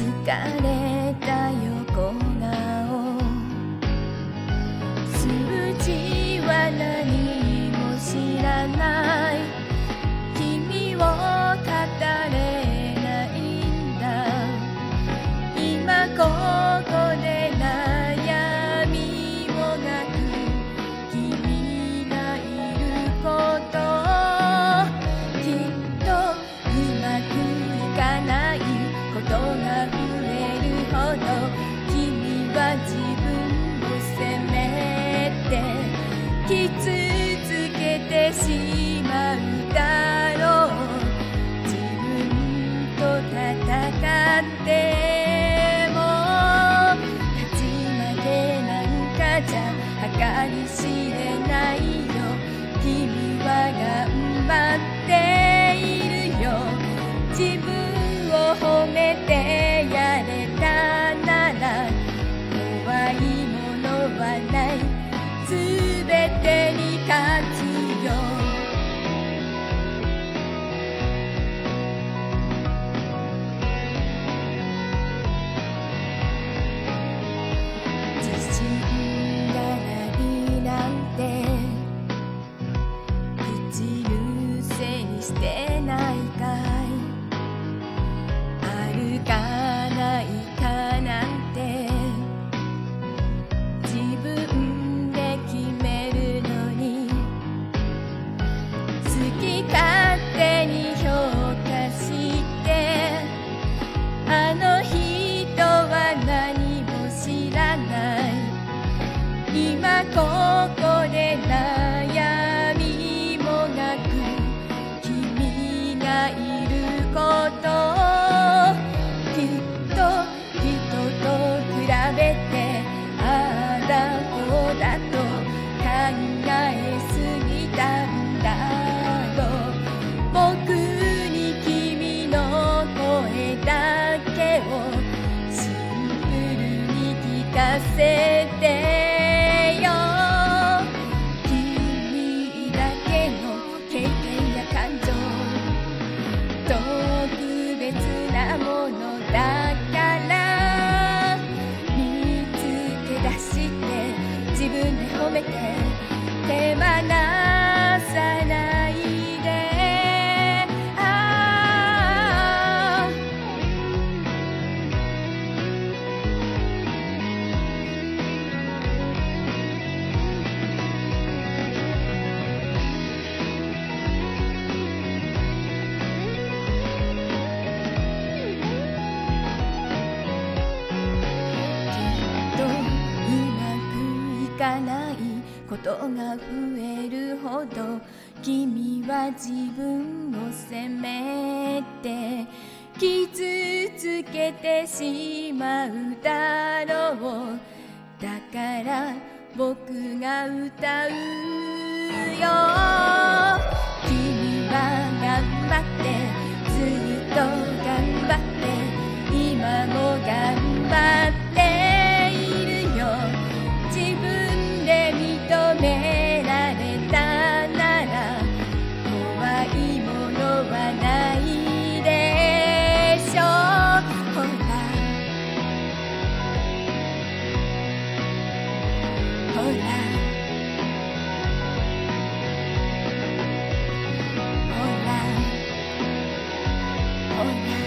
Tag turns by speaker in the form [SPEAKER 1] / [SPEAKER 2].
[SPEAKER 1] 疲れたよ君は自分を責めて傷つけてしまうだろう自分と戦っても勝ち負けなんかじゃ計り知れないよ君は頑張っているよ。自分はないせてよ。君だけの経験や感情。特別なものだから。見つけ出して自分で褒めて。かないことが増えるほど君は自分を責めて傷つけてしまうだろう。だから僕が歌うよ。Oh, now. Oh. oh